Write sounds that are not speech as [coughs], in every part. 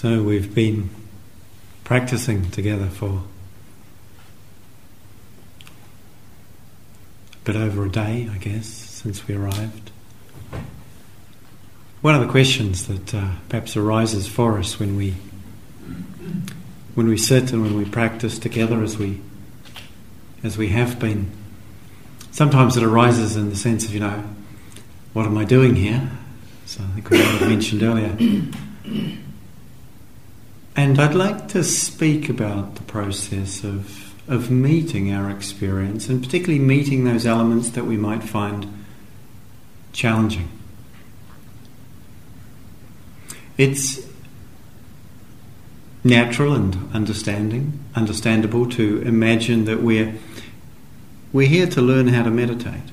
So we've been practicing together for a bit over a day, I guess, since we arrived. One of the questions that uh, perhaps arises for us when we when we sit and when we practice together, as we as we have been, sometimes it arises in the sense of you know, what am I doing here? So I think we mentioned earlier. And I'd like to speak about the process of, of meeting our experience, and particularly meeting those elements that we might find challenging. It's natural and understanding, understandable to imagine that we're we're here to learn how to meditate.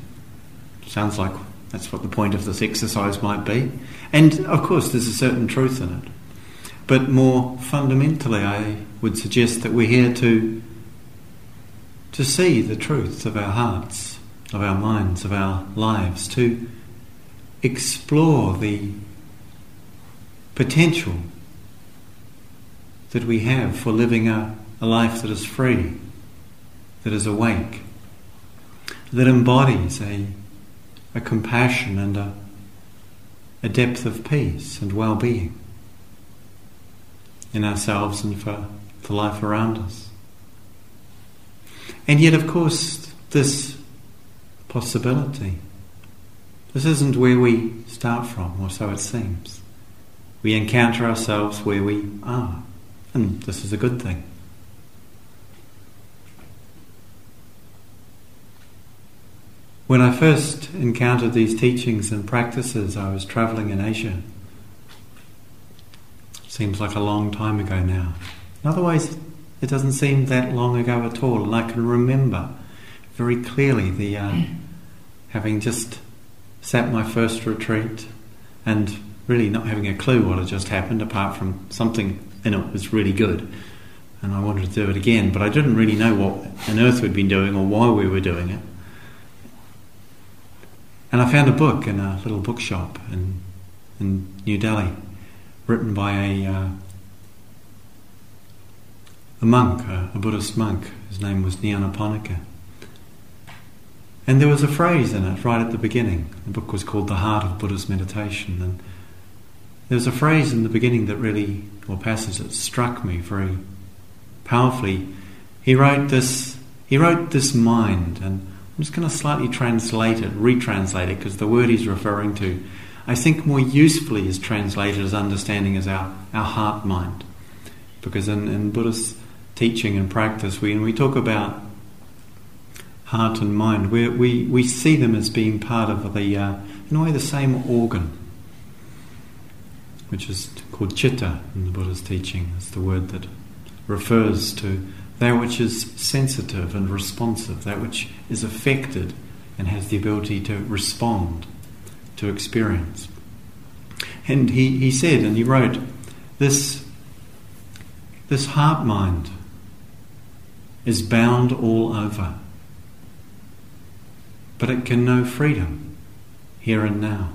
Sounds like that's what the point of this exercise might be. And of course, there's a certain truth in it. But more fundamentally, I would suggest that we're here to, to see the truth of our hearts, of our minds, of our lives, to explore the potential that we have for living a, a life that is free, that is awake, that embodies a, a compassion and a, a depth of peace and well being in ourselves and for the life around us. And yet, of course, this possibility, this isn't where we start from, or so it seems. We encounter ourselves where we are, and this is a good thing. When I first encountered these teachings and practices, I was traveling in Asia Seems like a long time ago now. In other ways, it doesn't seem that long ago at all, and I can remember very clearly the uh, [clears throat] having just sat my first retreat and really not having a clue what had just happened, apart from something in it was really good, and I wanted to do it again, but I didn't really know what on earth we'd been doing or why we were doing it. And I found a book in a little bookshop in in New Delhi written by a, uh, a monk, a, a, Buddhist monk. His name was Nyanaponika. And there was a phrase in it right at the beginning. The book was called The Heart of Buddhist Meditation. And there was a phrase in the beginning that really, or passage that struck me very powerfully. He wrote this, he wrote this mind, and I'm just going to slightly translate it, retranslate it, because the word he's referring to I think more usefully is translated as understanding as our, our heart mind. Because in, in Buddhist teaching and practice, when we talk about heart and mind, we, we, we see them as being part of the, uh, in a way, the same organ, which is called chitta in the Buddha's teaching. It's the word that refers to that which is sensitive and responsive, that which is affected and has the ability to respond to experience. And he, he said, and he wrote, this, this heart mind is bound all over, but it can know freedom here and now.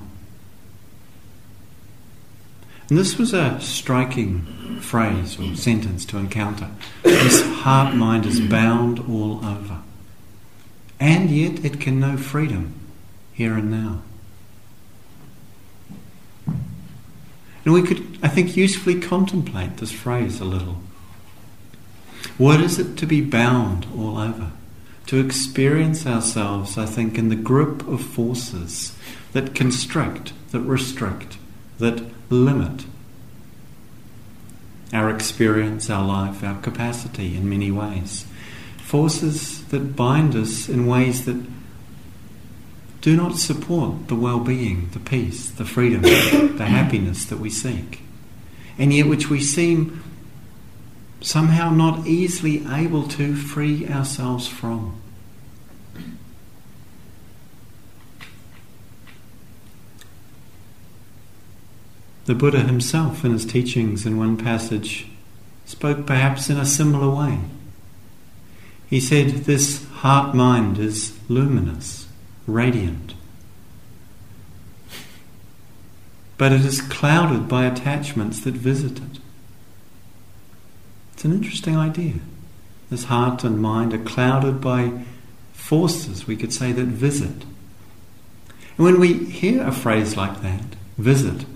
And this was a striking phrase or sentence to encounter. This heart mind is bound all over, and yet it can know freedom here and now. And we could, I think, usefully contemplate this phrase a little. What is it to be bound all over? To experience ourselves, I think, in the grip of forces that constrict, that restrict, that limit our experience, our life, our capacity in many ways. Forces that bind us in ways that do not support the well being, the peace, the freedom, [coughs] the happiness that we seek, and yet which we seem somehow not easily able to free ourselves from. The Buddha himself, in his teachings in one passage, spoke perhaps in a similar way. He said, This heart mind is luminous radiant. But it is clouded by attachments that visit it. It's an interesting idea. This heart and mind are clouded by forces, we could say, that visit. And when we hear a phrase like that, visit,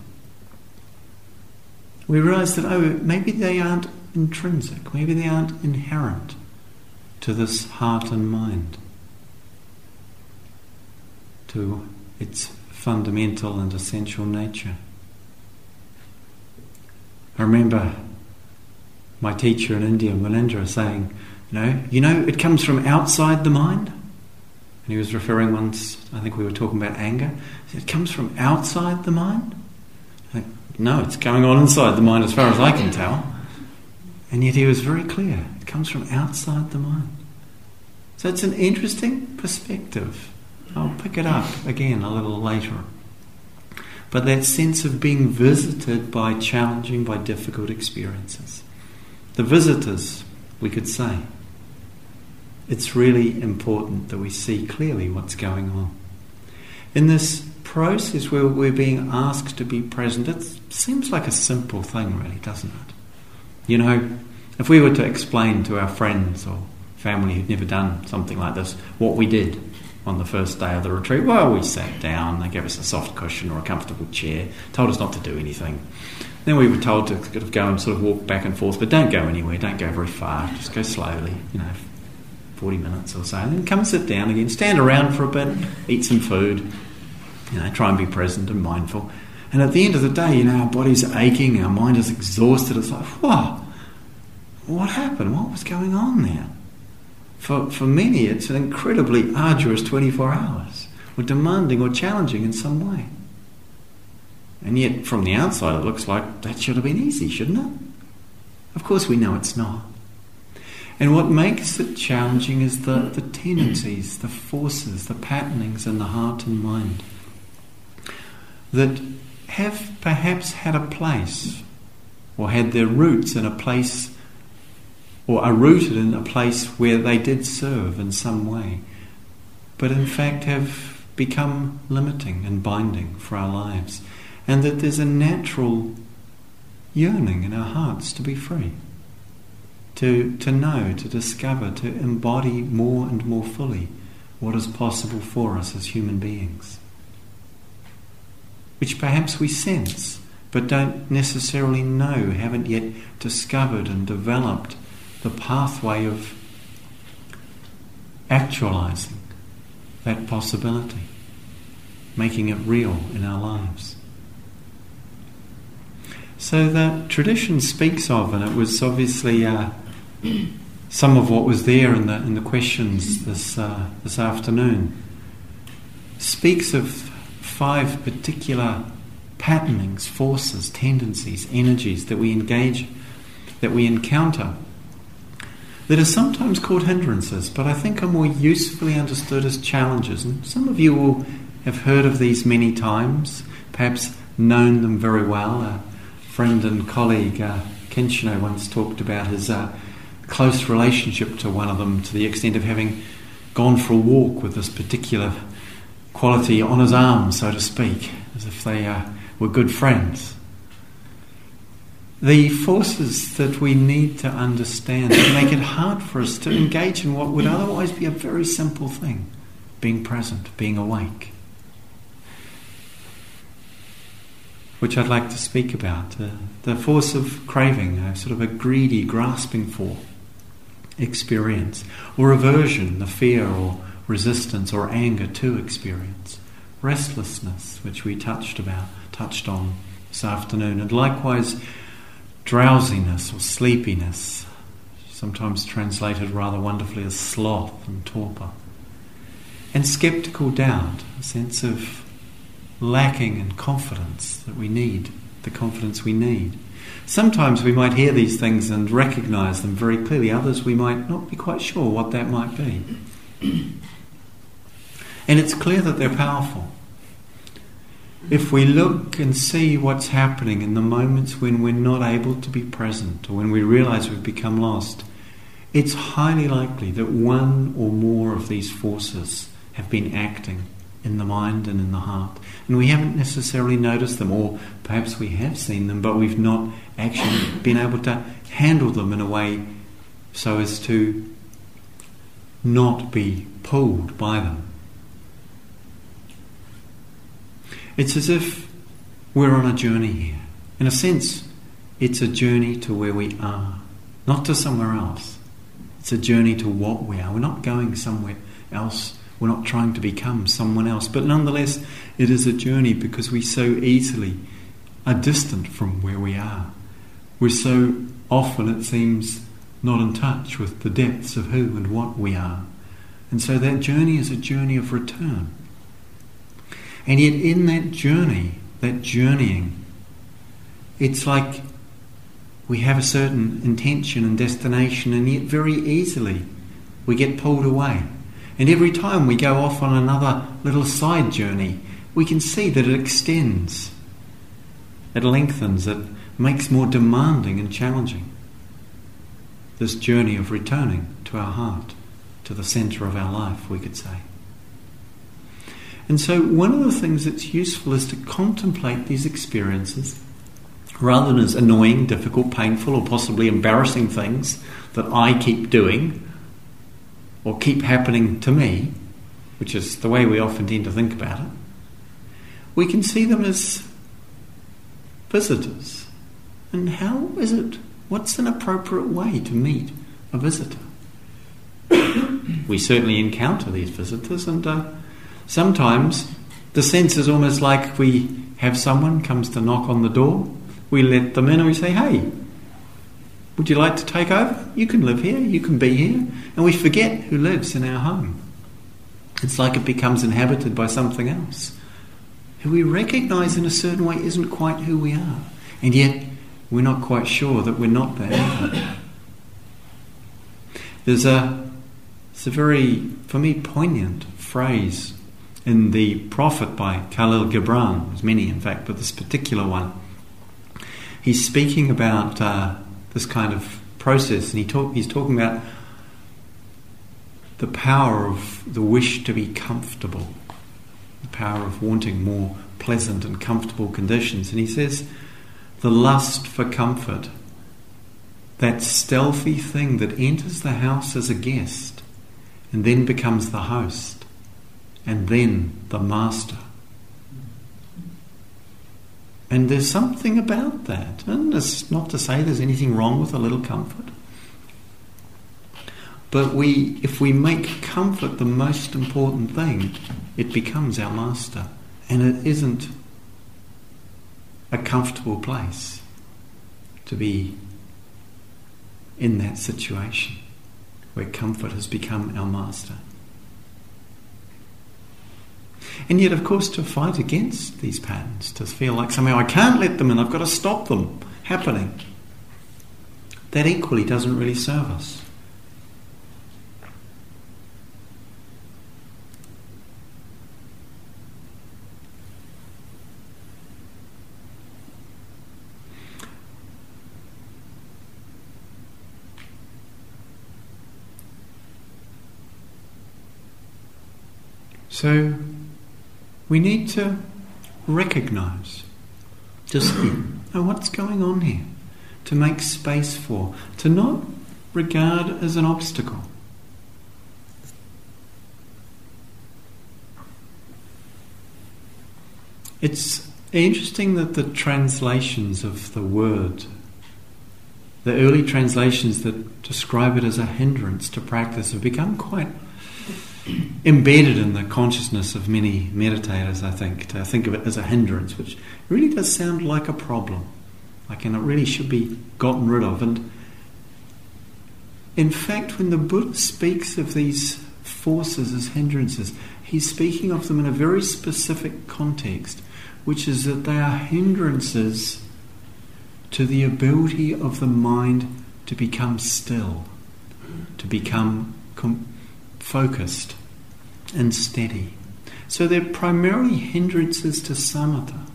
we realize that, oh, maybe they aren't intrinsic, maybe they aren't inherent to this heart and mind, to its fundamental and essential nature. I remember my teacher in India, Munindra, saying, you know, you know, it comes from outside the mind. And he was referring once, I think we were talking about anger. Said, it comes from outside the mind. no, it's going on inside the mind as far as I can tell. And yet he was very clear. It comes from outside the mind. So it's an interesting perspective. I'll pick it up again a little later. But that sense of being visited by challenging, by difficult experiences. The visitors, we could say. It's really important that we see clearly what's going on. In this process where we're being asked to be present, it seems like a simple thing, really, doesn't it? You know, if we were to explain to our friends or family who'd never done something like this what we did on the first day of the retreat, well, we sat down, they gave us a soft cushion or a comfortable chair, told us not to do anything. Then we were told to of go and sort of walk back and forth, but don't go anywhere, don't go very far, just go slowly, you know, 40 minutes or so. And then come and sit down again, stand around for a bit, eat some food, you know, try and be present and mindful. And at the end of the day, you know, our body's aching, our mind is exhausted. It's like, whoa, what happened? What was going on there? For, for many, it's an incredibly arduous 24 hours, or demanding or challenging in some way. And yet, from the outside, it looks like that should have been easy, shouldn't it? Of course, we know it's not. And what makes it challenging is the, the tendencies, the forces, the patternings in the heart and mind that have perhaps had a place or had their roots in a place or are rooted in a place where they did serve in some way, but in fact have become limiting and binding for our lives, and that there's a natural yearning in our hearts to be free, to, to know, to discover, to embody more and more fully what is possible for us as human beings, which perhaps we sense but don't necessarily know, haven't yet discovered and developed the pathway of actualizing that possibility, making it real in our lives. So the tradition speaks of, and it was obviously uh, [clears throat] some of what was there in the in the questions this uh, this afternoon. Speaks of five particular patternings, forces, tendencies, energies that we engage, that we encounter that are sometimes called hindrances, but I think are more usefully understood as challenges. And some of you will have heard of these many times, perhaps known them very well. A friend and colleague, uh, Kenshino, once talked about his uh, close relationship to one of them to the extent of having gone for a walk with this particular quality on his arm, so to speak, as if they uh, were good friends the forces that we need to understand that make it hard for us to engage in what would otherwise be a very simple thing being present, being awake. Which I'd like to speak about uh, the force of craving, uh, sort of a greedy, grasping for experience, or aversion, the fear or resistance or anger to experience, restlessness, which we touched about, touched on this afternoon, and likewise drowsiness or sleepiness, sometimes translated rather wonderfully as sloth and torpor, and skeptical doubt, a sense of lacking in confidence that we need, the confidence we need. Sometimes we might hear these things and recognize them very clearly, others we might not be quite sure what that might be. [clears throat] and it's clear that they're powerful if we look and see what's happening in the moments when we're not able to be present or when we realize we've become lost, it's highly likely that one or more of these forces have been acting in the mind and in the heart. And we haven't necessarily noticed them, or perhaps we have seen them, but we've not actually [coughs] been able to handle them in a way so as to not be pulled by them. It's as if we're on a journey here. In a sense, it's a journey to where we are, not to somewhere else. It's a journey to what we are. We're not going somewhere else. We're not trying to become someone else. But nonetheless, it is a journey because we so easily are distant from where we are. We're so often, it seems, not in touch with the depths of who and what we are. And so that journey is a journey of return. And yet, in that journey, that journeying, it's like we have a certain intention and destination, and yet very easily we get pulled away. And every time we go off on another little side journey, we can see that it extends, it lengthens, it makes more demanding and challenging. This journey of returning to our heart, to the centre of our life, we could say. And so, one of the things that's useful is to contemplate these experiences rather than as annoying, difficult, painful, or possibly embarrassing things that I keep doing or keep happening to me, which is the way we often tend to think about it, we can see them as visitors. And how is it? What's an appropriate way to meet a visitor? [coughs] we certainly encounter these visitors, and uh, sometimes the sense is almost like we have someone comes to knock on the door we let them in and we say, hey, would you like to take over? You can live here, you can be here. And we forget who lives in our home. It's like it becomes inhabited by something else who we recognize in a certain way isn't quite who we are. And yet we're not quite sure that we're not that. There's a, it's a very, for me, poignant phrase in The Prophet by Khalil Gibran. There's many, in fact, but this particular one he's speaking about uh, this kind of process, and he talk, he's talking about the power of the wish to be comfortable, the power of wanting more pleasant and comfortable conditions. And he says, the lust for comfort, that stealthy thing that enters the house as a guest and then becomes the host and then the master. And there's something about that. And it's not to say there's anything wrong with a little comfort. But we, if we make comfort the most important thing, it becomes our master. And it isn't a comfortable place to be in that situation where comfort has become our master. And yet, of course, to fight against these patterns, to feel like somehow I can't let them in, I've got to stop them happening, that equally doesn't really serve us. So, we need to recognize, to see, what's going on here? To make space for, to not regard as an obstacle. It's interesting that the translations of the word, the early translations that describe it as a hindrance to practice, have become quite embedded in the consciousness of many meditators, I think, to think of it as a hindrance, which really does sound like a problem. Like, and it really should be gotten rid of. And in fact, when the Buddha speaks of these forces as hindrances, he's speaking of them in a very specific context, which is that they are hindrances to the ability of the mind to become still, to become com- focused and steady. So they're primarily hindrances to samatha.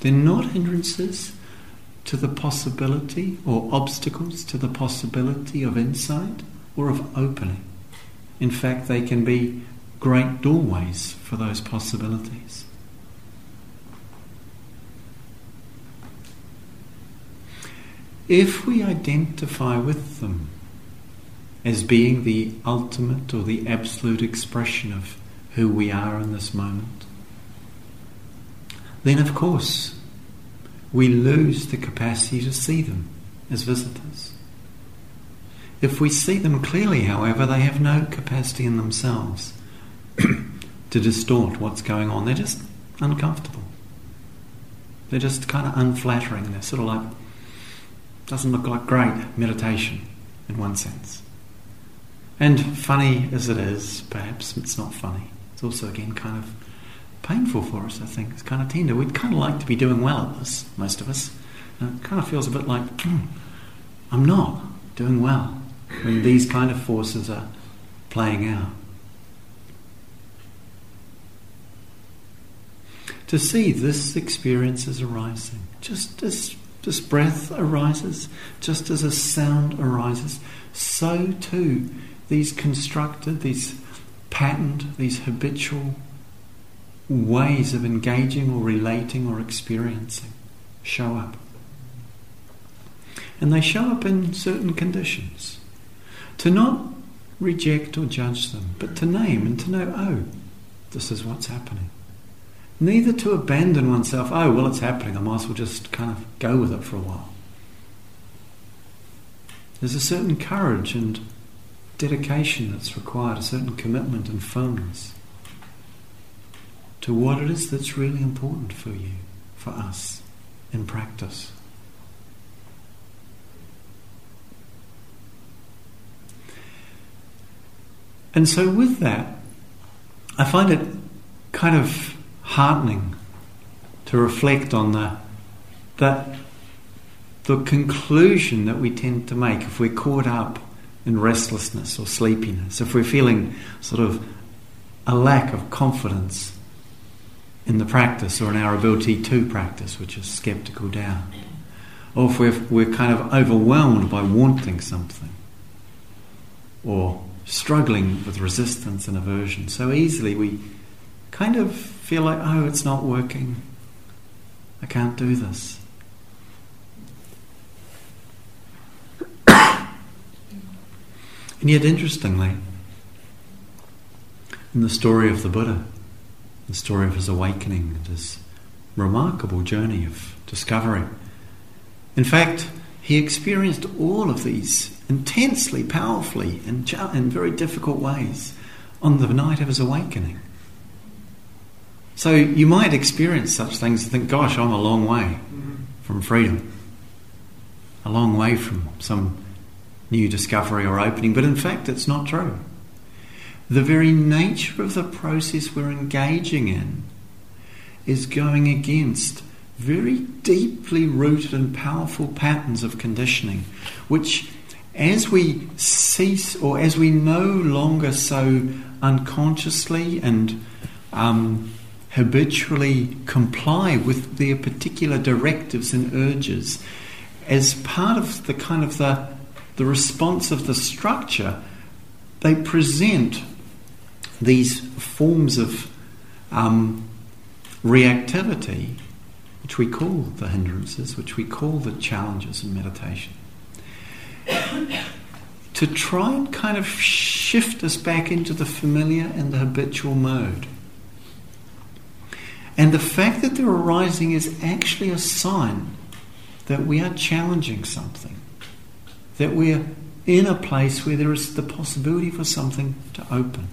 They're not hindrances to the possibility or obstacles to the possibility of insight or of opening. In fact, they can be great doorways for those possibilities. If we identify with them as being the ultimate or the absolute expression of who we are in this moment, then of course we lose the capacity to see them as visitors. If we see them clearly, however, they have no capacity in themselves [clears throat] to distort what's going on. They're just uncomfortable. They're just kind of unflattering. They're sort of like, doesn't look like great meditation in one sense. And funny as it is, perhaps it's not funny. It's also, again, kind of painful for us, I think. It's kind of tender. We'd kind of like to be doing well at this, most of us. And it kind of feels a bit like, mm, I'm not doing well when these kind of forces are playing out. To see this experience is arising, just as this breath arises, just as a sound arises, so too these constructed, these patterned, these habitual ways of engaging or relating or experiencing show up. And they show up in certain conditions. To not reject or judge them, but to name and to know, oh, this is what's happening. Neither to abandon oneself, oh, well, it's happening, I might as well just kind of go with it for a while. There's a certain courage and dedication that's required, a certain commitment and firmness to what it is that's really important for you, for us, in practice. And so, with that, I find it kind of heartening to reflect on the, that the conclusion that we tend to make if we're caught up in restlessness or sleepiness, if we're feeling sort of a lack of confidence in the practice or in our ability to practice, which is skeptical doubt, or if we're, we're kind of overwhelmed by wanting something, or struggling with resistance and aversion, so easily we kind of feel like, oh, it's not working. I can't do this. Yet, interestingly, in the story of the Buddha, the story of his awakening and his remarkable journey of discovery, in fact, he experienced all of these intensely, powerfully, in, in very difficult ways on the night of his awakening. So you might experience such things and think, gosh, I'm a long way from freedom, a long way from some new discovery or opening, but in fact, it's not true. The very nature of the process we're engaging in is going against very deeply rooted and powerful patterns of conditioning, which, as we cease or as we no longer so unconsciously and um, habitually comply with their particular directives and urges as part of the kind of the, the response of the structure, they present these forms of um, reactivity, which we call the hindrances, which we call the challenges in meditation, to try and kind of shift us back into the familiar and the habitual mode. And the fact that they're arising is actually a sign that we are challenging something, that we're in a place where there is the possibility for something to open.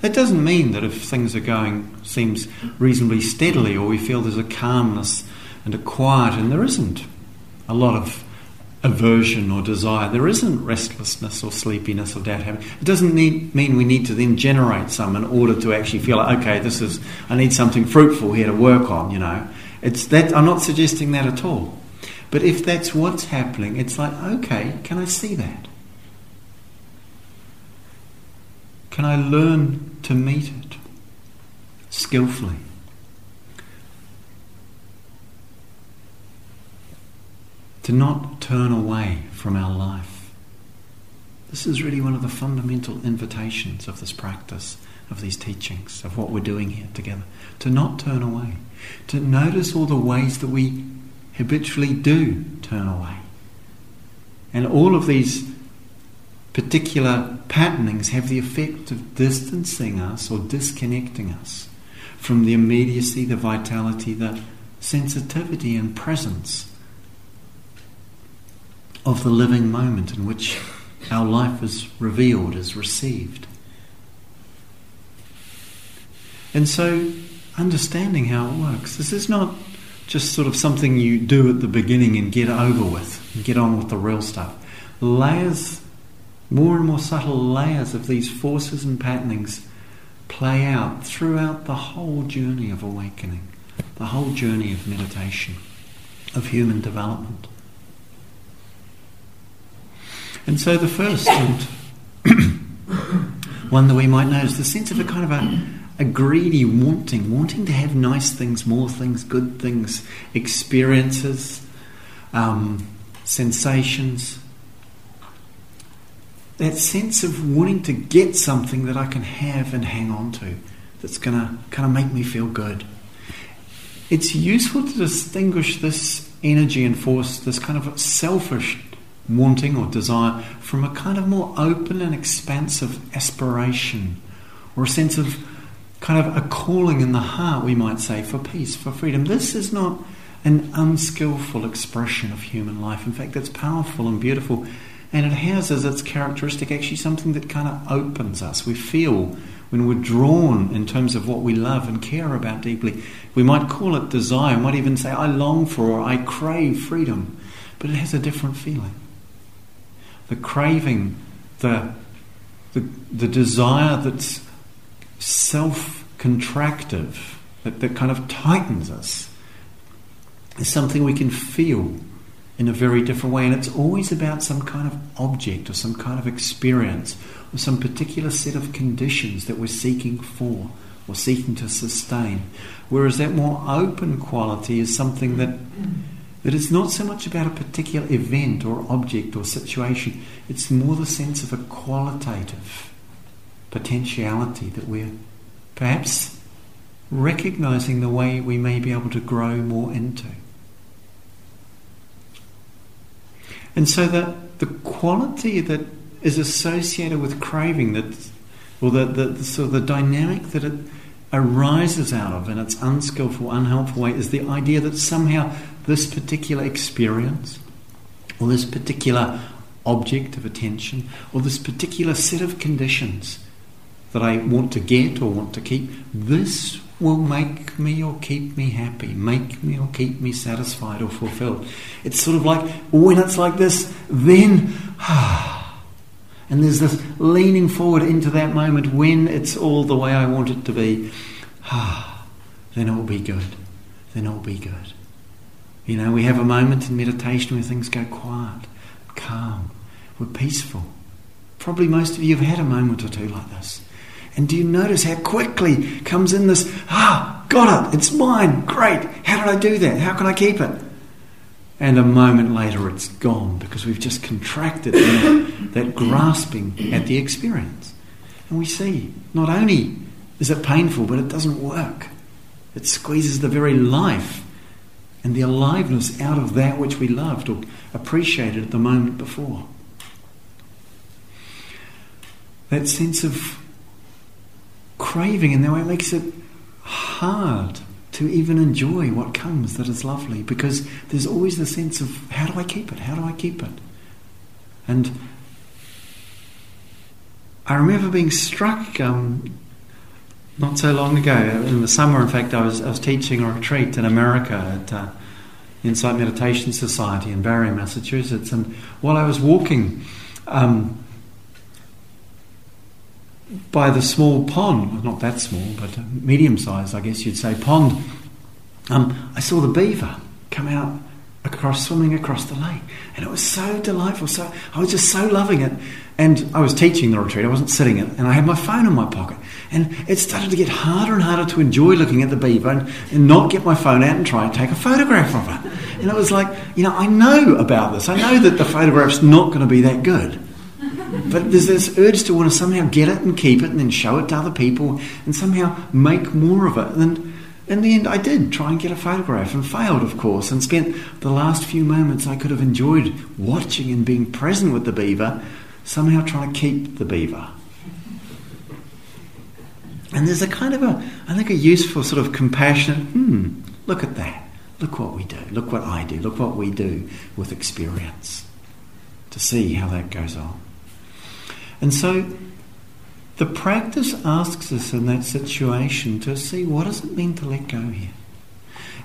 That doesn't mean that if things are going seems reasonably steadily or we feel there's a calmness and a quiet and there isn't a lot of aversion or desire. There isn't restlessness or sleepiness or doubt happening. It doesn't need, mean we need to then generate some in order to actually feel like, okay, this is, I need something fruitful here to work on, you know. It's that, I'm not suggesting that at all. But if that's what's happening, it's like, okay, can I see that? Can I learn to meet it skillfully? to not turn away from our life. This is really one of the fundamental invitations of this practice of these teachings, of what we're doing here together. To not turn away. To notice all the ways that we habitually do turn away. And all of these particular patternings have the effect of distancing us or disconnecting us from the immediacy, the vitality, the sensitivity and presence of the living moment in which our life is revealed, is received. And so, understanding how it works. This is not just sort of something you do at the beginning and get over with, and get on with the real stuff. Layers, more and more subtle layers of these forces and patternings play out throughout the whole journey of awakening, the whole journey of meditation, of human development. And so the first and [coughs] one that we might notice the sense of a kind of a, a greedy wanting, wanting to have nice things, more things, good things, experiences, um, sensations. That sense of wanting to get something that I can have and hang on to that's going to kind of make me feel good. It's useful to distinguish this energy and force, this kind of selfish wanting or desire from a kind of more open and expansive aspiration or a sense of kind of a calling in the heart, we might say, for peace, for freedom. This is not an unskillful expression of human life. In fact, it's powerful and beautiful. And it has as its characteristic actually something that kind of opens us. We feel when we're drawn in terms of what we love and care about deeply. We might call it desire, we might even say, I long for or I crave freedom. But it has a different feeling the craving, the, the, the desire that's self contractive, that, that kind of tightens us, is something we can feel in a very different way. And it's always about some kind of object or some kind of experience or some particular set of conditions that we're seeking for or seeking to sustain. Whereas that more open quality is something that that it's not so much about a particular event or object or situation, it's more the sense of a qualitative potentiality that we're perhaps recognizing the way we may be able to grow more into. And so that the quality that is associated with craving, that, or the, the, of the dynamic that it arises out of in its unskillful, unhelpful way, is the idea that somehow this particular experience or this particular object of attention or this particular set of conditions that I want to get or want to keep, this will make me or keep me happy, make me or keep me satisfied or fulfilled. It's sort of like oh, when it's like this, then, [sighs] and there's this leaning forward into that moment when it's all the way I want it to be, [sighs] then it will be good. Then it will be good. You know, we have a moment in meditation where things go quiet, calm, we're peaceful. Probably most of you have had a moment or two like this. And do you notice how quickly comes in this, ah, got it, it's mine, great, how did I do that? How can I keep it? And a moment later it's gone because we've just contracted that, that grasping at the experience. And we see not only is it painful, but it doesn't work. It squeezes the very life and the aliveness out of that which we loved or appreciated at the moment before. That sense of craving in that way makes it hard to even enjoy what comes that is lovely because there's always the sense of how do I keep it? How do I keep it? And I remember being struck um, not so long ago, in the summer, in fact, I was, I was teaching a retreat in America at uh, Insight Meditation Society in Barre, Massachusetts. And while I was walking um, by the small pond, not that small, but medium sized, I guess you'd say, pond, um, I saw the beaver come out across, swimming across the lake. And it was so delightful. So I was just so loving it. And I was teaching the retreat, I wasn't sitting it, and I had my phone in my pocket. And it started to get harder and harder to enjoy looking at the beaver and, and not get my phone out and try and take a photograph of it. And it was like, you know, I know about this. I know that the photograph's not going to be that good. But there's this urge to want to somehow get it and keep it and then show it to other people and somehow make more of it. And in the end, I did try and get a photograph and failed, of course, and spent the last few moments I could have enjoyed watching and being present with the beaver, somehow trying to keep the beaver. And there's a kind of a, I think, a useful sort of compassionate, hmm, look at that. Look what we do. Look what I do. Look what we do with experience to see how that goes on. And so the practice asks us in that situation to see what does it mean to let go here.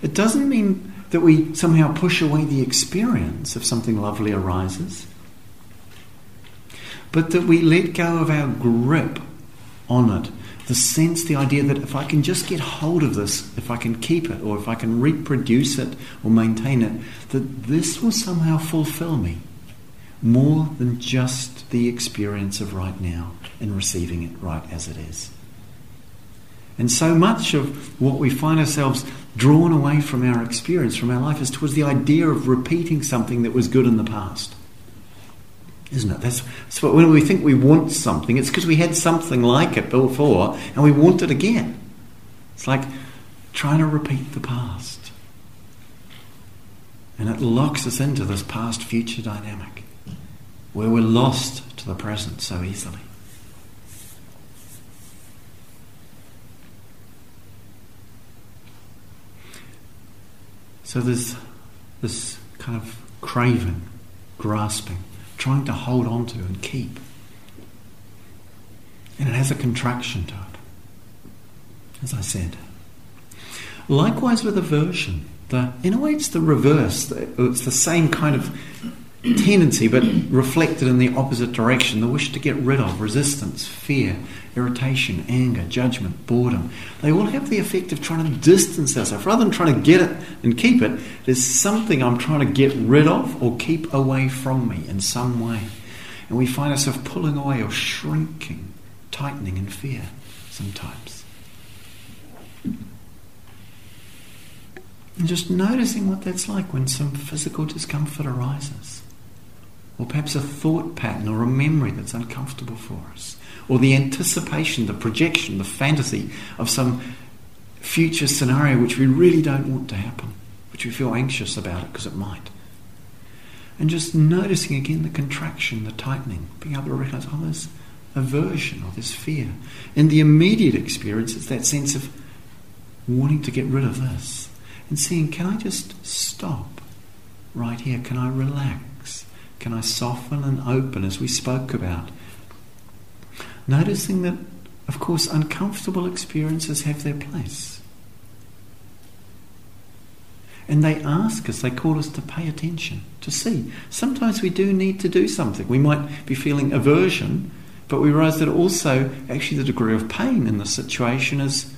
It doesn't mean that we somehow push away the experience if something lovely arises, but that we let go of our grip on it the sense, the idea that if I can just get hold of this, if I can keep it, or if I can reproduce it or maintain it, that this will somehow fulfill me more than just the experience of right now and receiving it right as it is. And so much of what we find ourselves drawn away from our experience, from our life, is towards the idea of repeating something that was good in the past isn't it? That's, when we think we want something, it's because we had something like it before and we want it again. It's like trying to repeat the past. And it locks us into this past future dynamic where we're lost to the present so easily. So there's this kind of craving, grasping trying to hold on to and keep. And it has a contraction to it, as I said. Likewise with aversion. The, in a way, it's the reverse. It's the same kind of tendency, but reflected in the opposite direction the wish to get rid of, resistance, fear, irritation, anger, judgment, boredom. They all have the effect of trying to distance ourselves. Rather than trying to get it and keep it, there's something I'm trying to get rid of or keep away from me in some way. And we find ourselves pulling away or shrinking, tightening in fear sometimes. And just noticing what that's like when some physical discomfort arises or perhaps a thought pattern or a memory that's uncomfortable for us, or the anticipation, the projection, the fantasy of some future scenario which we really don't want to happen, which we feel anxious about it because it might. And just noticing again the contraction, the tightening, being able to recognize, oh, there's aversion or there's fear. In the immediate experience, it's that sense of wanting to get rid of this and seeing, can I just stop right here? Can I relax? Can I soften and open as we spoke about? Noticing that, of course, uncomfortable experiences have their place. And they ask us, they call us to pay attention, to see. Sometimes we do need to do something. We might be feeling aversion, but we realize that also, actually, the degree of pain in the situation is,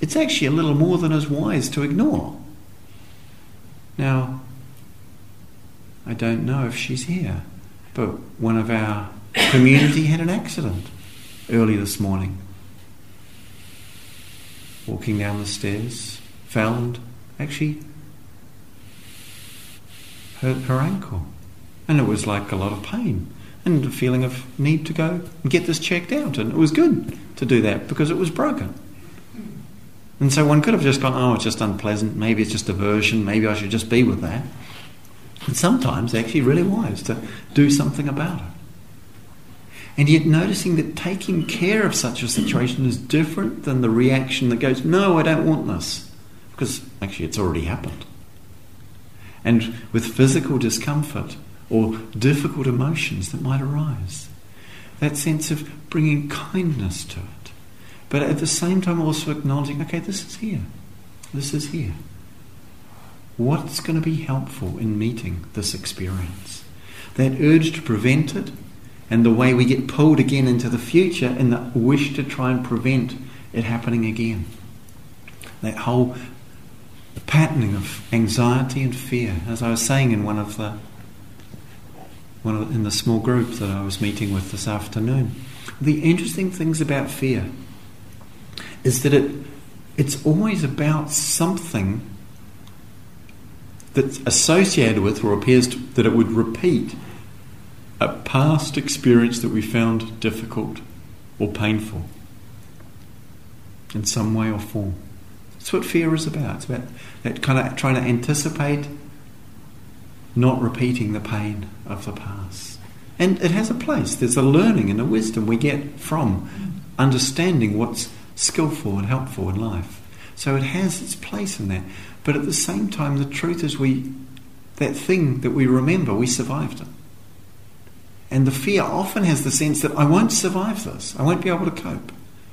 it's actually a little more than is wise to ignore. Now, I don't know if she's here, but one of our community had an accident early this morning. Walking down the stairs, fell and actually hurt her ankle. And it was like a lot of pain and a feeling of need to go and get this checked out. And it was good to do that because it was broken. And so one could have just gone, oh, it's just unpleasant. Maybe it's just aversion. Maybe I should just be with that. And sometimes actually really wise to do something about it. And yet noticing that taking care of such a situation is different than the reaction that goes, no, I don't want this. Because actually it's already happened. And with physical discomfort or difficult emotions that might arise, that sense of bringing kindness to it. But at the same time also acknowledging, okay, this is here. This is here. What's going to be helpful in meeting this experience? That urge to prevent it and the way we get pulled again into the future and the wish to try and prevent it happening again. That whole patterning of anxiety and fear, as I was saying in one of the one of, in the small group that I was meeting with this afternoon. The interesting things about fear is that it it's always about something that's associated with or appears to, that it would repeat a past experience that we found difficult or painful in some way or form. That's what fear is about. It's about that kind of trying to anticipate not repeating the pain of the past. And it has a place. There's a learning and a wisdom we get from understanding what's skillful and helpful in life. So it has its place in that. But at the same time, the truth is we that thing that we remember, we survived it. And the fear often has the sense that I won't survive this. I won't be able to cope.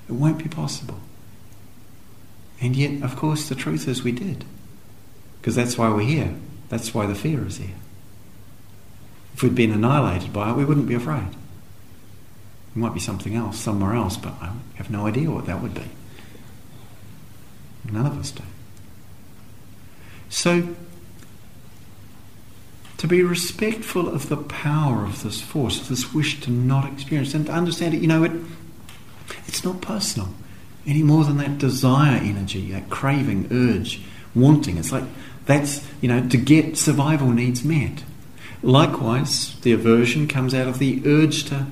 It won't be possible. And yet, of course, the truth is we did. Because that's why we're here. That's why the fear is here. If we'd been annihilated by it, we wouldn't be afraid. It might be something else, somewhere else, but I have no idea what that would be. None of us do. So, to be respectful of the power of this force, this wish to not experience, and to understand it, you know, it, it's not personal any more than that desire energy, that craving, urge, wanting. It's like that's, you know, to get survival needs met. Likewise, the aversion comes out of the urge to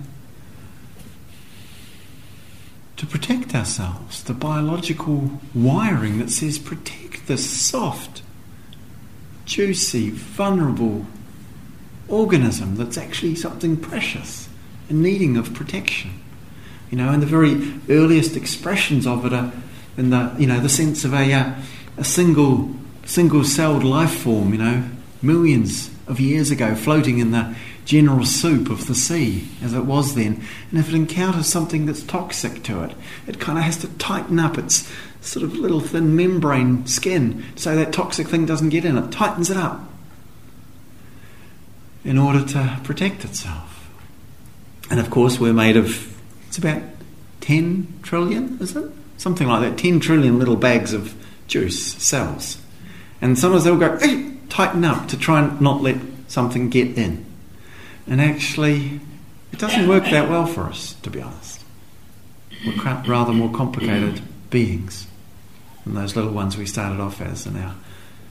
to protect ourselves, the biological wiring that says protect this soft, juicy, vulnerable organism that's actually something precious and needing of protection. You know, and the very earliest expressions of it are in the you know the sense of a uh, a single single celled life form. You know, millions of years ago, floating in the general soup of the sea as it was then. And if it encounters something that's toxic to it, it kind of has to tighten up its sort of little thin membrane skin so that toxic thing doesn't get in. It tightens it up in order to protect itself. And of course, we're made of, it's about 10 trillion, is it? Something like that. 10 trillion little bags of juice, cells. And sometimes they'll go, hey, tighten up to try and not let something get in. And actually, it doesn't work that well for us, to be honest. We're rather more complicated beings than those little ones we started off as in our,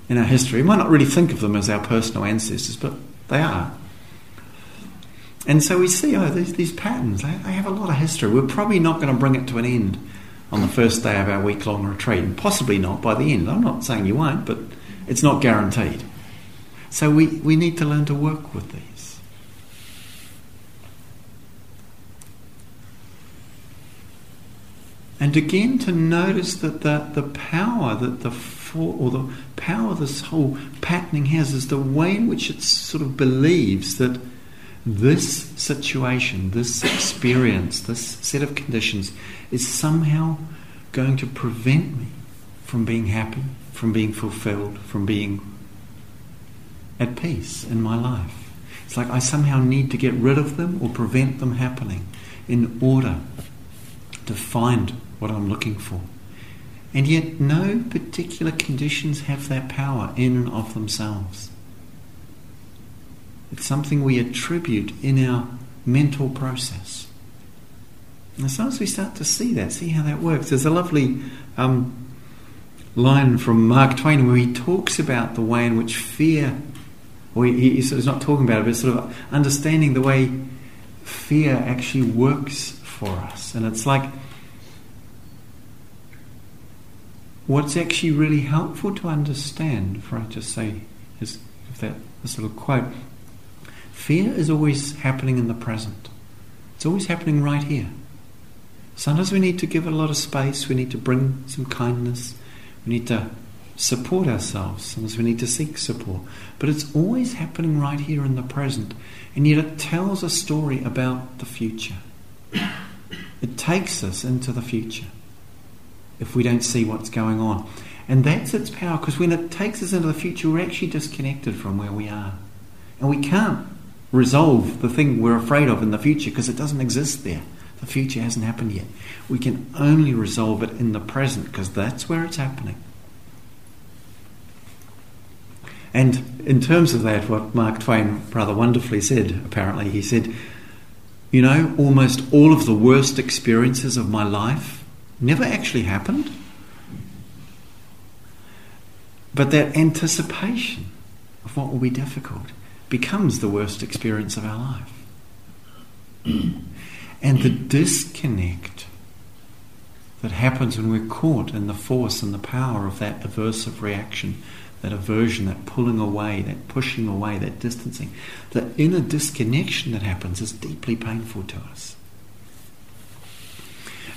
in our history. We might not really think of them as our personal ancestors, but they are. And so we see, oh, these, these patterns, they, they have a lot of history. We're probably not going to bring it to an end on the first day of our week long retreat, and possibly not by the end. I'm not saying you won't, but it's not guaranteed. So we, we need to learn to work with these. And again, to notice that the, the power that the for, or the power this whole patterning has is the way in which it sort of believes that this situation, this experience, this set of conditions is somehow going to prevent me from being happy, from being fulfilled, from being at peace in my life. It's like I somehow need to get rid of them or prevent them happening in order to find what I'm looking for. And yet, no particular conditions have that power in and of themselves. It's something we attribute in our mental process. And as soon as we start to see that, see how that works, there's a lovely um, line from Mark Twain where he talks about the way in which fear, or he, he's not talking about it, but sort of understanding the way fear actually works for us. And it's like what's actually really helpful to understand, for I just say is that this little quote, fear is always happening in the present. It's always happening right here. Sometimes we need to give it a lot of space, we need to bring some kindness, we need to support ourselves, sometimes we need to seek support. But it's always happening right here in the present, and yet it tells a story about the future. It takes us into the future if we don't see what's going on. And that's its power because when it takes us into the future, we're actually disconnected from where we are. And we can't resolve the thing we're afraid of in the future because it doesn't exist there. The future hasn't happened yet. We can only resolve it in the present because that's where it's happening. And in terms of that, what Mark Twain rather wonderfully said, apparently, he said, You know, almost all of the worst experiences of my life never actually happened. But that anticipation of what will be difficult becomes the worst experience of our life. [clears throat] and the disconnect that happens when we're caught in the force and the power of that aversive reaction, that aversion, that pulling away, that pushing away, that distancing. The inner disconnection that happens is deeply painful to us.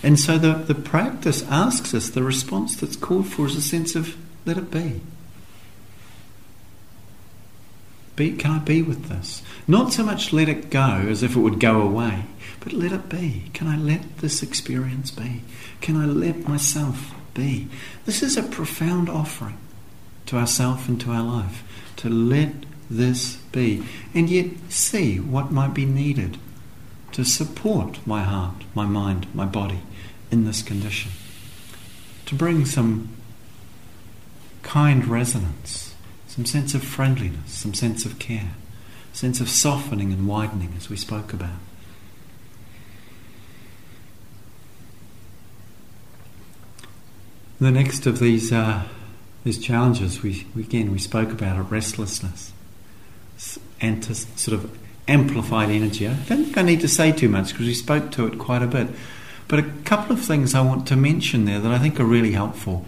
And so the, the practice asks us, the response that's called for is a sense of let it be. Be, can I be with this? Not so much let it go as if it would go away, but let it be. Can I let this experience be? Can I let myself be? This is a profound offering to ourself and to our life to let this be and yet see what might be needed to support my heart, my mind, my body in this condition. To bring some kind resonance, some sense of friendliness, some sense of care, sense of softening and widening as we spoke about. The next of these uh, these challenges, we, again we spoke about a restlessness and to sort of amplified energy. I don't think I need to say too much because we spoke to it quite a bit. But a couple of things I want to mention there that I think are really helpful.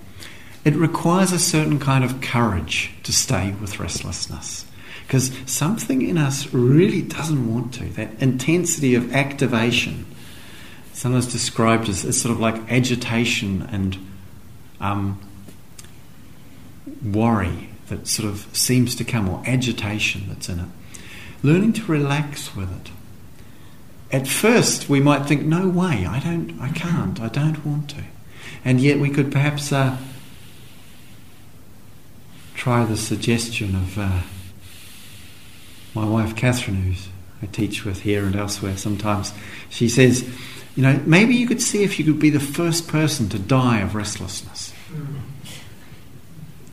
It requires a certain kind of courage to stay with restlessness because something in us really doesn't want to. That intensity of activation, sometimes described as, as sort of like agitation and um, worry that sort of seems to come, or agitation that's in it. Learning to relax with it. At first, we might think, "No way! I don't, I can't, I don't want to," and yet we could perhaps uh, try the suggestion of uh, my wife Catherine, who I teach with here and elsewhere. Sometimes she says, "You know, maybe you could see if you could be the first person to die of restlessness."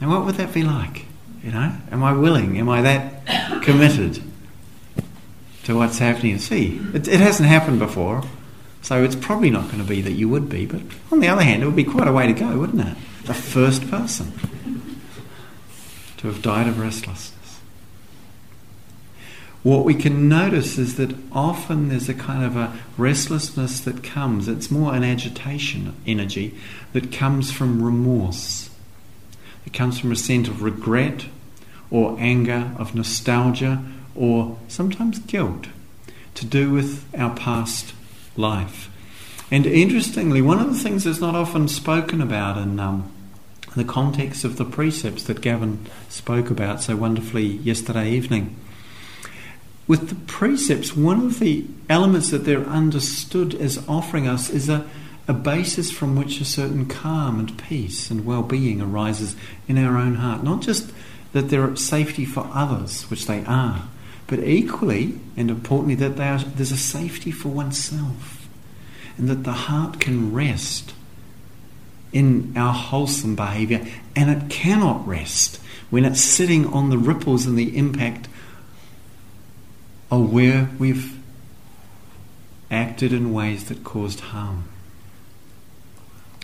And what would that be like? You know, am I willing? Am I that committed to what's happening? See, it, it hasn't happened before, so it's probably not going to be that you would be. But on the other hand, it would be quite a way to go, wouldn't it? The first person to have died of restlessness. What we can notice is that often there's a kind of a restlessness that comes. It's more an agitation energy that comes from remorse it comes from a sense of regret or anger, of nostalgia, or sometimes guilt to do with our past life. And interestingly, one of the things that's not often spoken about in um, the context of the precepts that Gavin spoke about so wonderfully yesterday evening. With the precepts, one of the elements that they're understood as offering us is a a basis from which a certain calm and peace and well being arises in our own heart. Not just that they're safety for others, which they are, but equally and importantly that are, there's a safety for oneself and that the heart can rest in our wholesome behaviour and it cannot rest when it's sitting on the ripples and the impact of where we've acted in ways that caused harm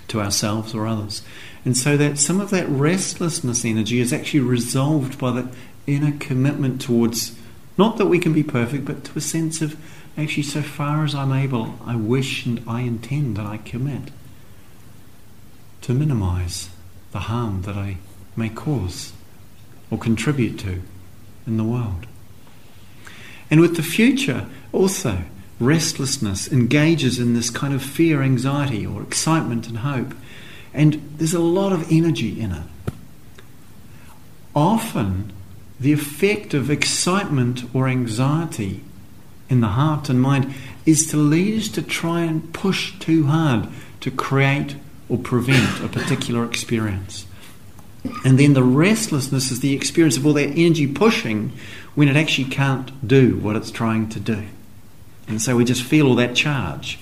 to ourselves or others. And so that some of that restlessness energy is actually resolved by that inner commitment towards not that we can be perfect, but to a sense of actually, so far as I'm able, I wish and I intend and I commit to minimize the harm that I may cause or contribute to in the world. And with the future, also, restlessness engages in this kind of fear, anxiety, or excitement and hope. And there's a lot of energy in it. Often, the effect of excitement or anxiety in the heart and mind is to lead us to try and push too hard to create or prevent a particular experience. And then the restlessness is the experience of all that energy pushing when it actually can't do what it's trying to do. And so we just feel all that charge.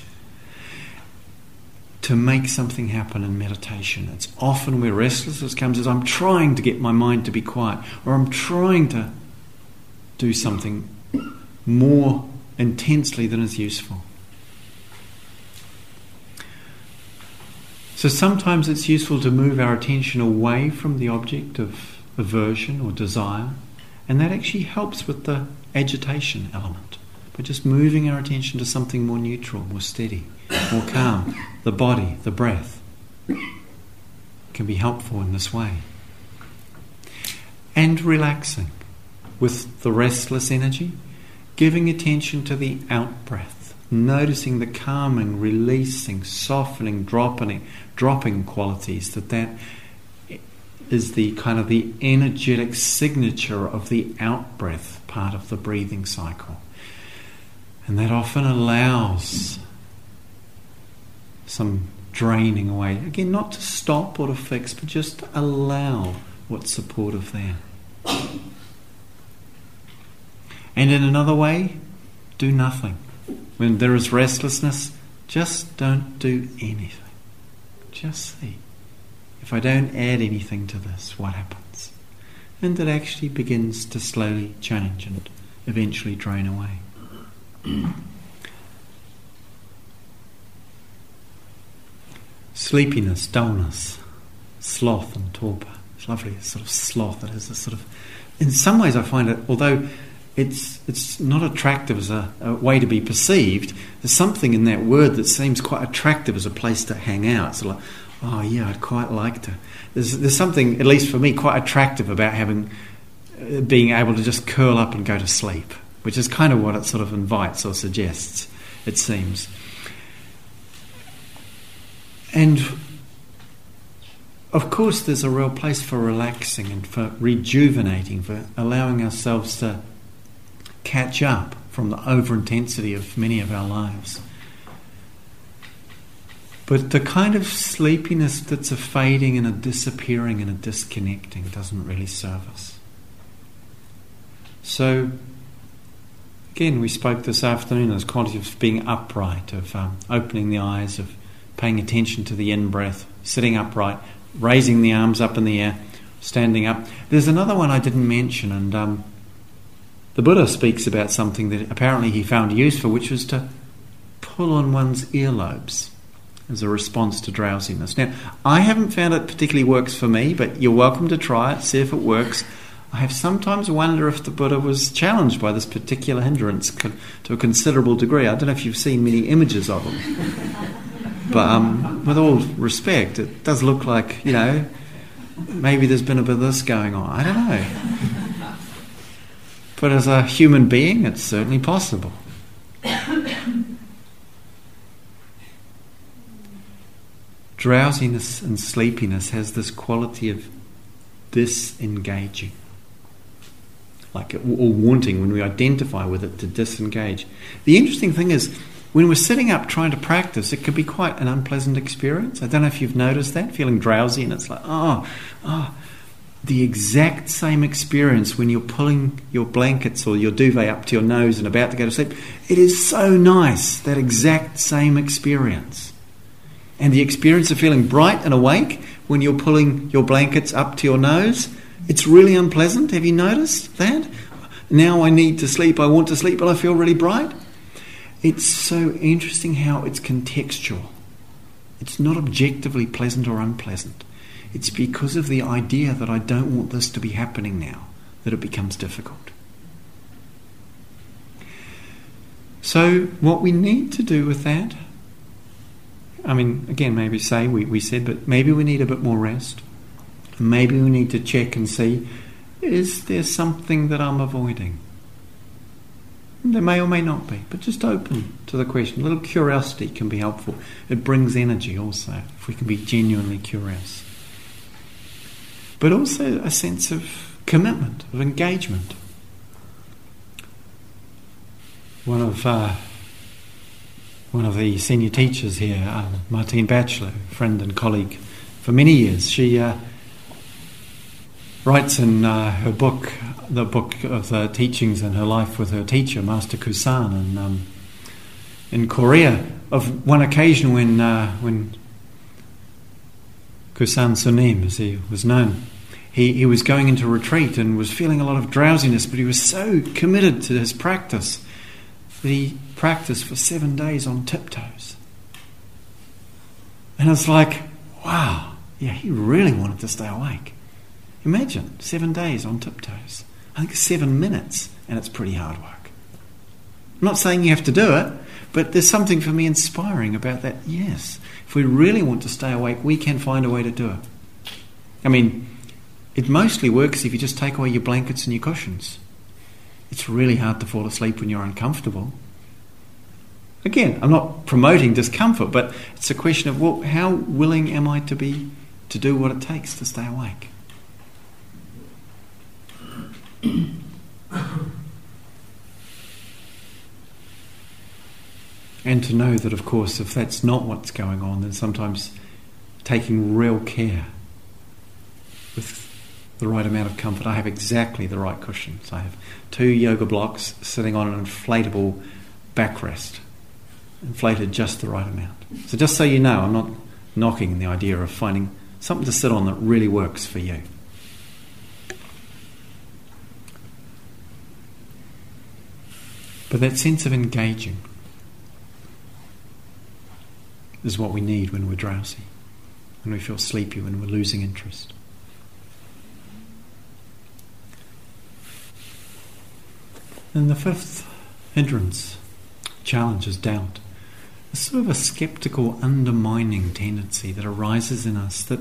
To make something happen in meditation, it's often where restlessness comes as I'm trying to get my mind to be quiet, or I'm trying to do something more intensely than is useful. So sometimes it's useful to move our attention away from the object of aversion or desire, and that actually helps with the agitation element but just moving our attention to something more neutral, more steady, more calm, the body, the breath, can be helpful in this way. And relaxing with the restless energy, giving attention to the out breath, noticing the calming, releasing, softening, dropping, dropping qualities that that is the kind of the energetic signature of the out breath part of the breathing cycle. And that often allows some draining away. Again, not to stop or to fix, but just allow what's supportive there. And in another way, do nothing. When there is restlessness, just don't do anything. Just see. If I don't add anything to this, what happens? And it actually begins to slowly change and eventually drain away. [clears throat] Sleepiness, dullness, sloth, and torpor. It's lovely, it's sort of sloth. Has a sort of. In some ways, I find it, although it's it's not attractive as a, a, way to be perceived. There's something in that word that seems quite attractive as a place to hang out. So like, oh yeah, I'd quite like to. There's there's something, at least for me, quite attractive about having uh, being able to just curl up and go to sleep, which is kind of what it sort of invites or suggests. It seems. And of course, there's a real place for relaxing and for rejuvenating, for allowing ourselves to catch up from the over intensity of many of our lives. But the kind of sleepiness that's a fading and a disappearing and a disconnecting doesn't really serve us. So, again, we spoke this afternoon as quality of being upright, of um, opening the eyes, of paying attention to the in breath, sitting upright, raising the arms up in the air, standing up. There's another one I didn't mention, and um, the Buddha speaks about something that apparently he found useful, which was to pull on one's earlobes as a response to drowsiness. Now, I haven't found it particularly works for me, but you're welcome to try it, see if it works. I have sometimes wondered if the Buddha was challenged by this particular hindrance to a considerable degree. I don't know if you've seen many images of him. [laughs] but um, with all respect, it does look like, you know, maybe there's been a bit of this going on. I don't know. But as a human being, it's certainly possible. Drowsiness and sleepiness has this quality of disengaging. Like, or wanting when we identify with it to disengage. The interesting thing is, when we're sitting up trying to practice, it can be quite an unpleasant experience. I don't know if you've noticed that, feeling drowsy, and it's like, oh, oh, the exact same experience when you're pulling your blankets or your duvet up to your nose and about to go to sleep. It is so nice, that exact same experience. And the experience of feeling bright and awake when you're pulling your blankets up to your nose, it's really unpleasant. Have you noticed that? Now I need to sleep, I want to sleep, but I feel really bright. It's so interesting how it's contextual. It's not objectively pleasant or unpleasant. It's because of the idea that I don't want this to be happening now that it becomes difficult. So, what we need to do with that, I mean, again, maybe say we, we said, but maybe we need a bit more rest. Maybe we need to check and see is there something that I'm avoiding? There may or may not be, but just open to the question. A little curiosity can be helpful. It brings energy also, if we can be genuinely curious but also a sense of commitment, of engagement. One of uh, one of the senior teachers here, uh, Martine Batchelor, friend and colleague for many years, she uh, writes in uh, her book, the book of the teachings and her life with her teacher, Master Kusan, and um, in Korea, of one occasion when uh, when Kusan Sunim, as he was known, he, he was going into retreat and was feeling a lot of drowsiness, but he was so committed to his practice that he practiced for seven days on tiptoes. And it's like, wow, yeah, he really wanted to stay awake. Imagine seven days on tiptoes. I think seven minutes, and it's pretty hard work. I'm not saying you have to do it, but there's something for me inspiring about that. Yes, if we really want to stay awake, we can find a way to do it. I mean, it mostly works if you just take away your blankets and your cushions. It's really hard to fall asleep when you're uncomfortable. Again, I'm not promoting discomfort, but it's a question of well, how willing am I to be to do what it takes to stay awake? [coughs] and to know that, of course, if that's not what's going on, then sometimes taking real care with the right amount of comfort. I have exactly the right cushions. I have two yoga blocks sitting on an inflatable backrest, inflated just the right amount. So, just so you know, I'm not knocking the idea of finding something to sit on that really works for you. But that sense of engaging is what we need when we're drowsy, when we feel sleepy, when we're losing interest. And the fifth hindrance, challenge, is doubt. A sort of a skeptical, undermining tendency that arises in us that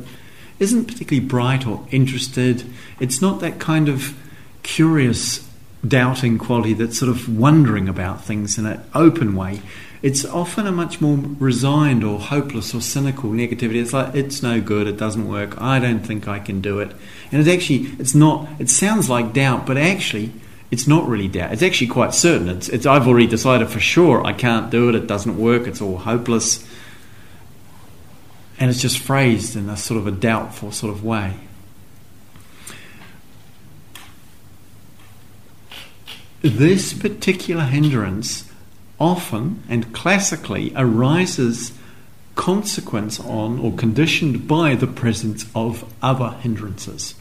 isn't particularly bright or interested. It's not that kind of curious, doubting quality that's sort of wondering about things in an open way. It's often a much more resigned or hopeless or cynical negativity. It's like, it's no good, it doesn't work, I don't think I can do it. And it's actually, it's not, it sounds like doubt, but actually, it's not really doubt. It's actually quite certain. It's, it's, I've already decided for sure I can't do it. It doesn't work. It's all hopeless. And it's just phrased in a sort of a doubtful sort of way. This particular hindrance often and classically arises consequence on or conditioned by the presence of other hindrances.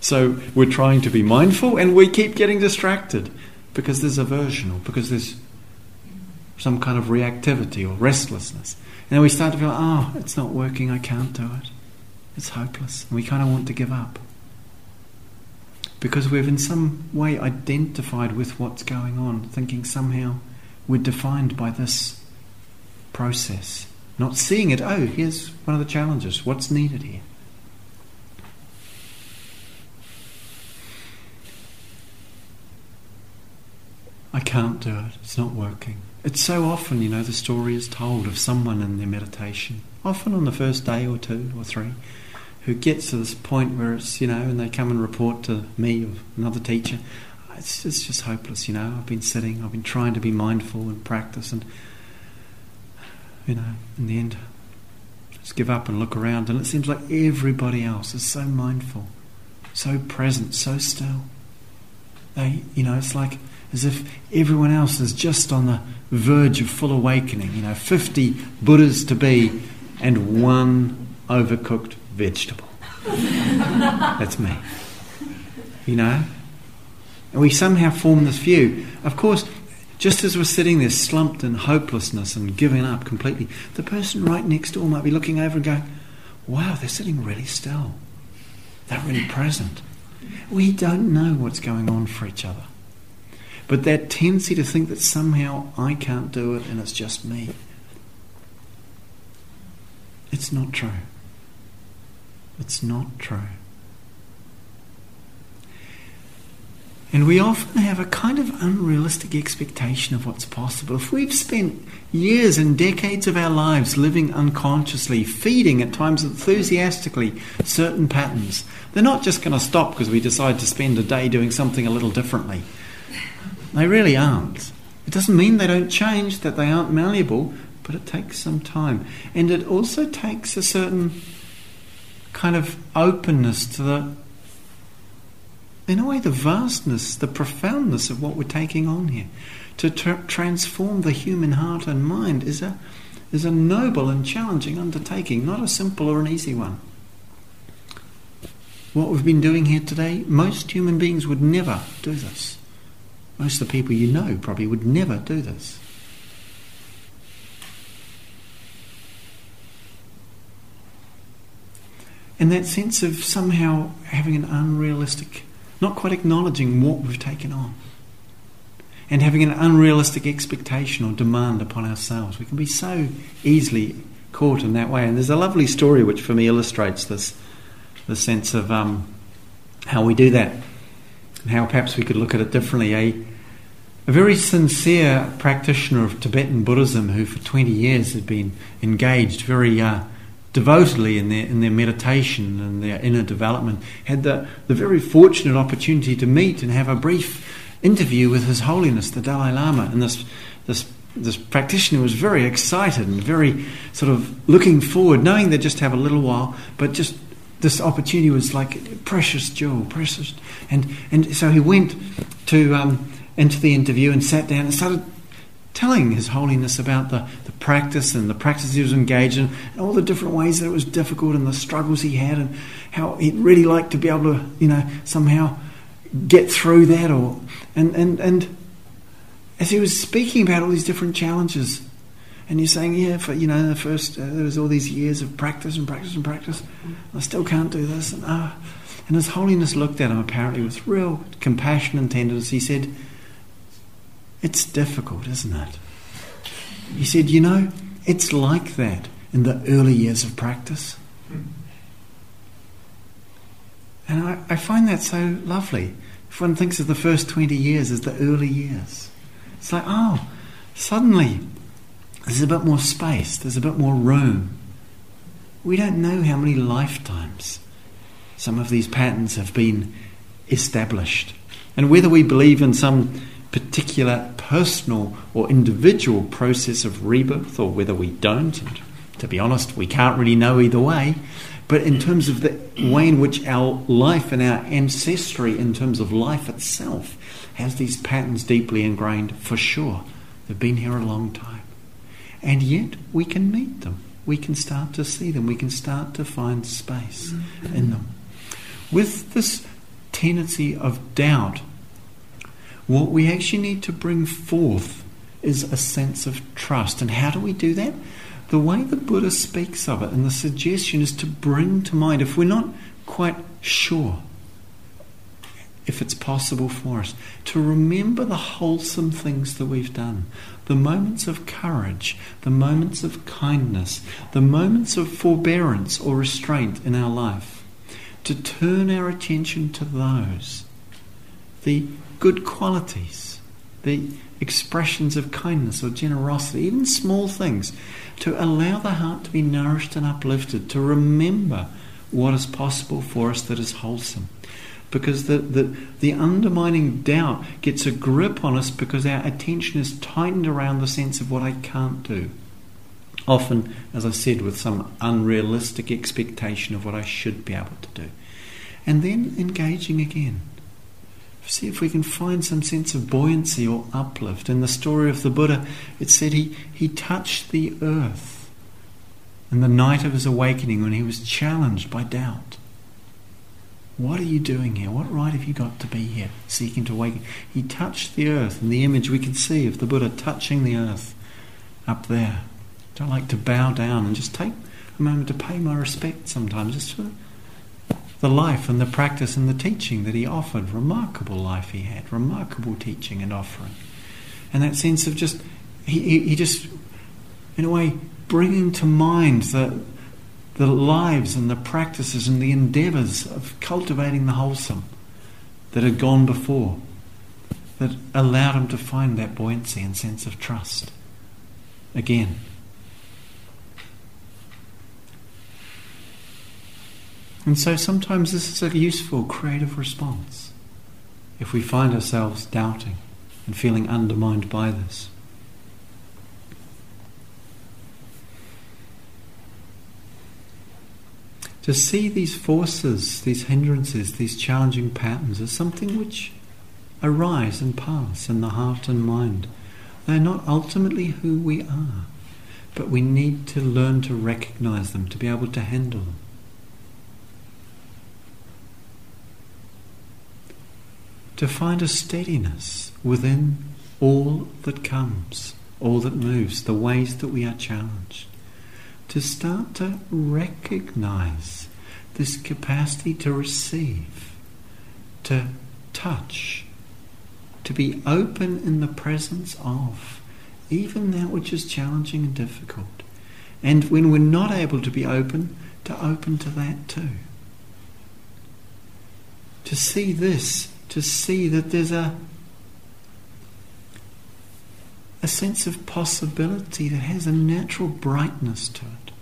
So we're trying to be mindful and we keep getting distracted because there's aversion or because there's some kind of reactivity or restlessness. And then we start to feel, oh, it's not working, I can't do it. It's hopeless. And we kind of want to give up. Because we've in some way identified with what's going on, thinking somehow we're defined by this process. Not seeing it, oh, here's one of the challenges. What's needed here? I can't do it. It's not working. It's so often, you know, the story is told of someone in their meditation, often on the first day or two or three, who gets to this point where it's, you know, and they come and report to me or another teacher, it's, it's just hopeless, you know. I've been sitting, I've been trying to be mindful and practice, and, you know, in the end, just give up and look around, and it seems like everybody else is so mindful, so present, so still. They, you know, it's like as if everyone else is just on the verge of full awakening. You know, 50 Buddhas to be and one overcooked vegetable. That's me. You know? And we somehow form this view. Of course, just as we're sitting there slumped in hopelessness and giving up completely, the person right next door might be looking over and going, wow, they're sitting really still. They're really present. We don't know what's going on for each other. But that tendency to think that somehow I can't do it and it's just me, it's not true. It's not true. And we often have a kind of unrealistic expectation of what's possible. If we've spent years and decades of our lives living unconsciously, feeding at times enthusiastically certain patterns, they're not just going to stop because we decide to spend a day doing something a little differently. They really aren't. It doesn't mean they don't change, that they aren't malleable, but it takes some time. And it also takes a certain kind of openness to the, in a way, the vastness, the profoundness of what we're taking on here. To tra- transform the human heart and mind is a, is a noble and challenging undertaking, not a simple or an easy one. What we've been doing here today, most human beings would never do this. Most of the people you know probably would never do this. And that sense of somehow having an unrealistic, not quite acknowledging what we've taken on. and having an unrealistic expectation or demand upon ourselves. We can be so easily caught in that way. And there's a lovely story which for me illustrates this, the sense of um, how we do that and how perhaps we could look at it differently. A, a very sincere practitioner of Tibetan Buddhism who for 20 years had been engaged very uh, devotedly in their, in their meditation and their inner development had the, the very fortunate opportunity to meet and have a brief interview with His Holiness the Dalai Lama. And this, this, this practitioner was very excited and very sort of looking forward, knowing they'd just have a little while, but just this opportunity was like precious jewel, precious. And, and so he went to um, into the interview and sat down and started telling His Holiness about the, the practice and the practice he was engaged in, and all the different ways that it was difficult and the struggles he had, and how he'd really like to be able to, you know, somehow get through that. Or and and and as he was speaking about all these different challenges, and you're saying, yeah, for you know, the first uh, there was all these years of practice and practice and practice. I still can't do this, and ah. Uh, and His Holiness looked at him apparently with real compassion and tenderness. He said, It's difficult, isn't it? He said, You know, it's like that in the early years of practice. And I, I, find that so lovely. If one thinks of the first 20 years as the early years, it's like, oh, suddenly there's a bit more space, there's a bit more room. We don't know how many lifetimes some of these patterns have been established. And whether we believe in some particular personal or individual process of rebirth or whether we don't, and to be honest, we can't really know either way. But in terms of the way in which our life and our ancestry, in terms of life itself, has these patterns deeply ingrained, for sure. They've been here a long time. And yet we can meet them. We can start to see them. We can start to find space in them. With this tendency of doubt, what we actually need to bring forth is a sense of trust. And how do we do that? The way the Buddha speaks of it, and the suggestion is to bring to mind, if we're not quite sure if it's possible for us, to remember the wholesome things that we've done, the moments of courage, the moments of kindness, the moments of forbearance or restraint in our life, to turn our attention to those, the good qualities, the expressions of kindness or generosity, even small things, to allow the heart to be nourished and uplifted, to remember what is possible for us that is wholesome. Because the, the, the undermining doubt gets a grip on us because our attention is tightened around the sense of what I can't do. Often, as I said, with some unrealistic expectation of what I should be able to do. And then engaging again see if we can find some sense of buoyancy or uplift. In the story of the Buddha, it said he, he touched the earth in the night of his awakening when he was challenged by doubt. What are you doing here? What right have you got to be here, seeking to awaken? He touched the earth, and the image we can see of the Buddha touching the earth up there. I'd like to bow down and just take a moment to pay my respect sometimes, just for the life and the practice and the teaching that he offered. Remarkable life he had, remarkable teaching and offering. And that sense of just, he, he, just, in a way, bringing to mind the, the lives and the practices and the endeavours of cultivating the wholesome that had gone before, that allowed him to find that buoyancy and sense of trust. Again, And so sometimes this is a useful creative response if we find ourselves doubting and feeling undermined by this. To see these forces, these hindrances, these challenging patterns as something which arise and pass in the heart and mind. They're not ultimately who we are, but we need to learn to recognize them, to be able to handle them. To find a steadiness within all that comes, all that moves, the ways that we are challenged. To start to recognize this capacity to receive, to touch, to be open in the presence of even that which is challenging and difficult. And when we're not able to be open, to open to that too. To see this, to see that there's a a sense of possibility that has a natural brightness to it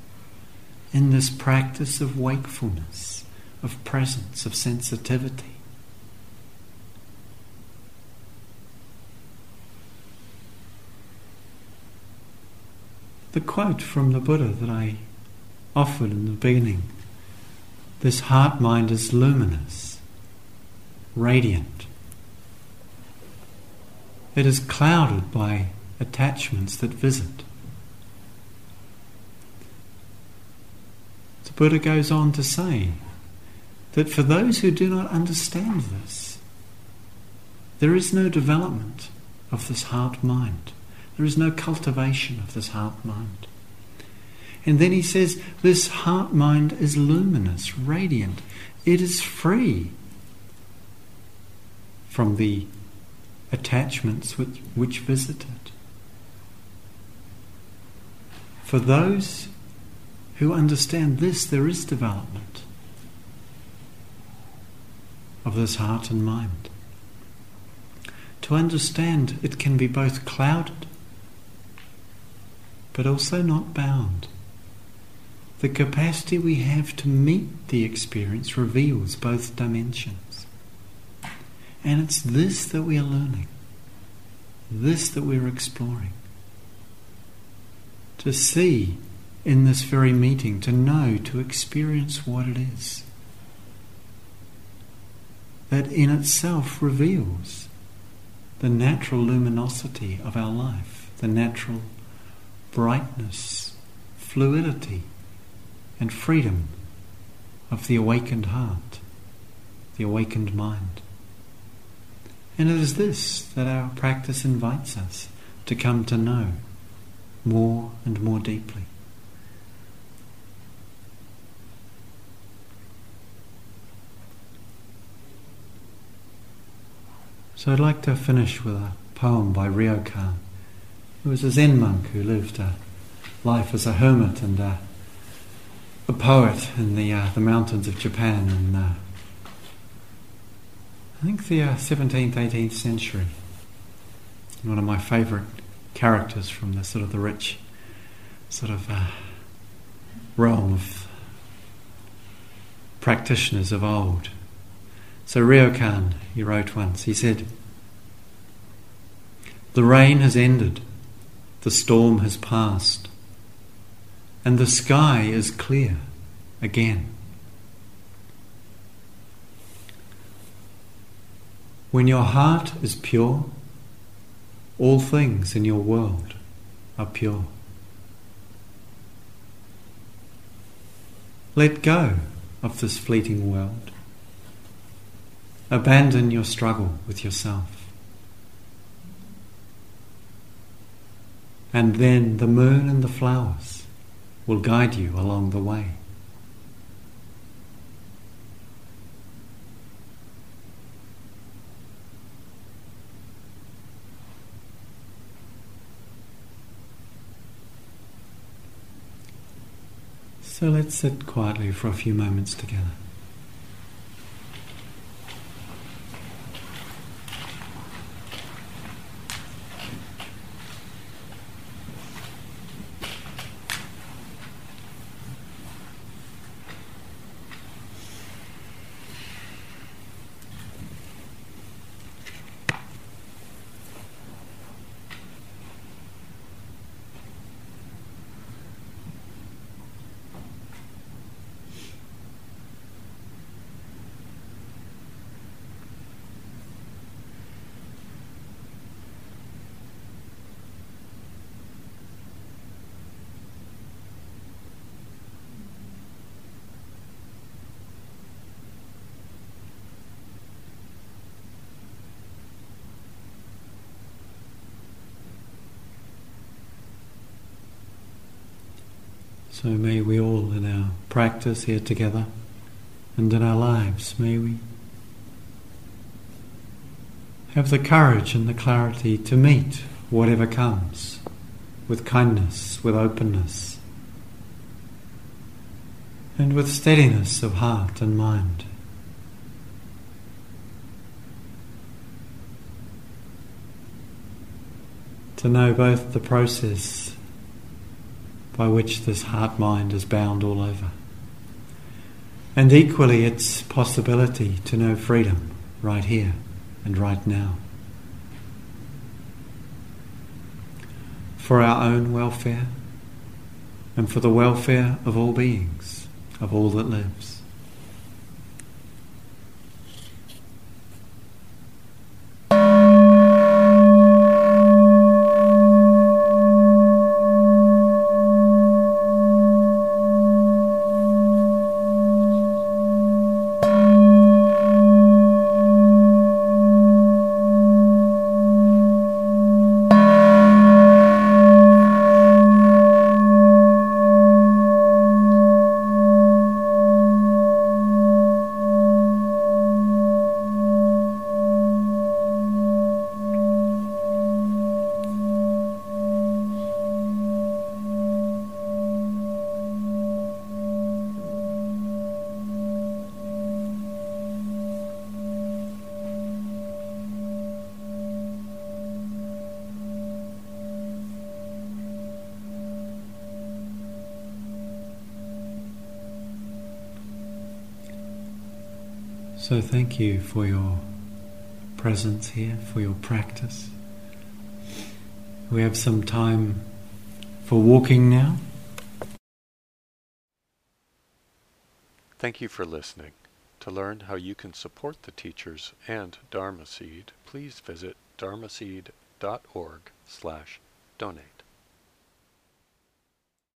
in this practice of wakefulness, of presence, of sensitivity. The quote from the Buddha that I offered in the beginning this heart mind is luminous, radiant. It is clouded by attachments that visit. The Buddha goes on to say that for those who do not understand this, there is no development of this heart mind. There is no cultivation of this heart mind. And then he says, This heart mind is luminous, radiant. It is free from the attachments which, which visit it. For those who understand this, there is development of this heart and mind. To understand it can be both clouded but also not bound. The capacity we have to meet the experience reveals both dimensions. And it's this that we are learning, this that we're exploring. To see in this very meeting, to know, to experience what it is. That in itself reveals the natural luminosity of our life, the natural brightness, fluidity, and freedom of the awakened heart, the awakened mind. And it is this that our practice invites us to come to know more and more deeply. So I'd like to finish with a poem by Ryokan. who was a Zen monk who lived a life as a hermit and a, a poet in the uh, the mountains of Japan in I think the uh, 17th, 18th century. One of my favourite characters from the sort of the rich sort of uh, realm of practitioners of old. So Ryokan, he wrote once, he said, The rain has ended the storm has passed, and the sky is clear again. When your heart is pure, all things in your world are pure. Let go of this fleeting world. Abandon your struggle with yourself. and then the moon and the flowers will guide you along the way. So let's sit quietly for a few moments together. So may we all in our practice here together and in our lives, may we have the courage and the clarity to meet whatever comes with kindness, with openness, and with steadiness of heart and mind. To know both the process by which this heart mind is bound all over, and equally its possibility to know freedom right here and right now. For our own welfare and for the welfare of all beings, of all that lives. So thank you for your presence here, for your practice. We have some time for walking now. Thank you for listening. To learn how you can support the teachers and Dharma Seed, please visit dharmaseed.org slash donate.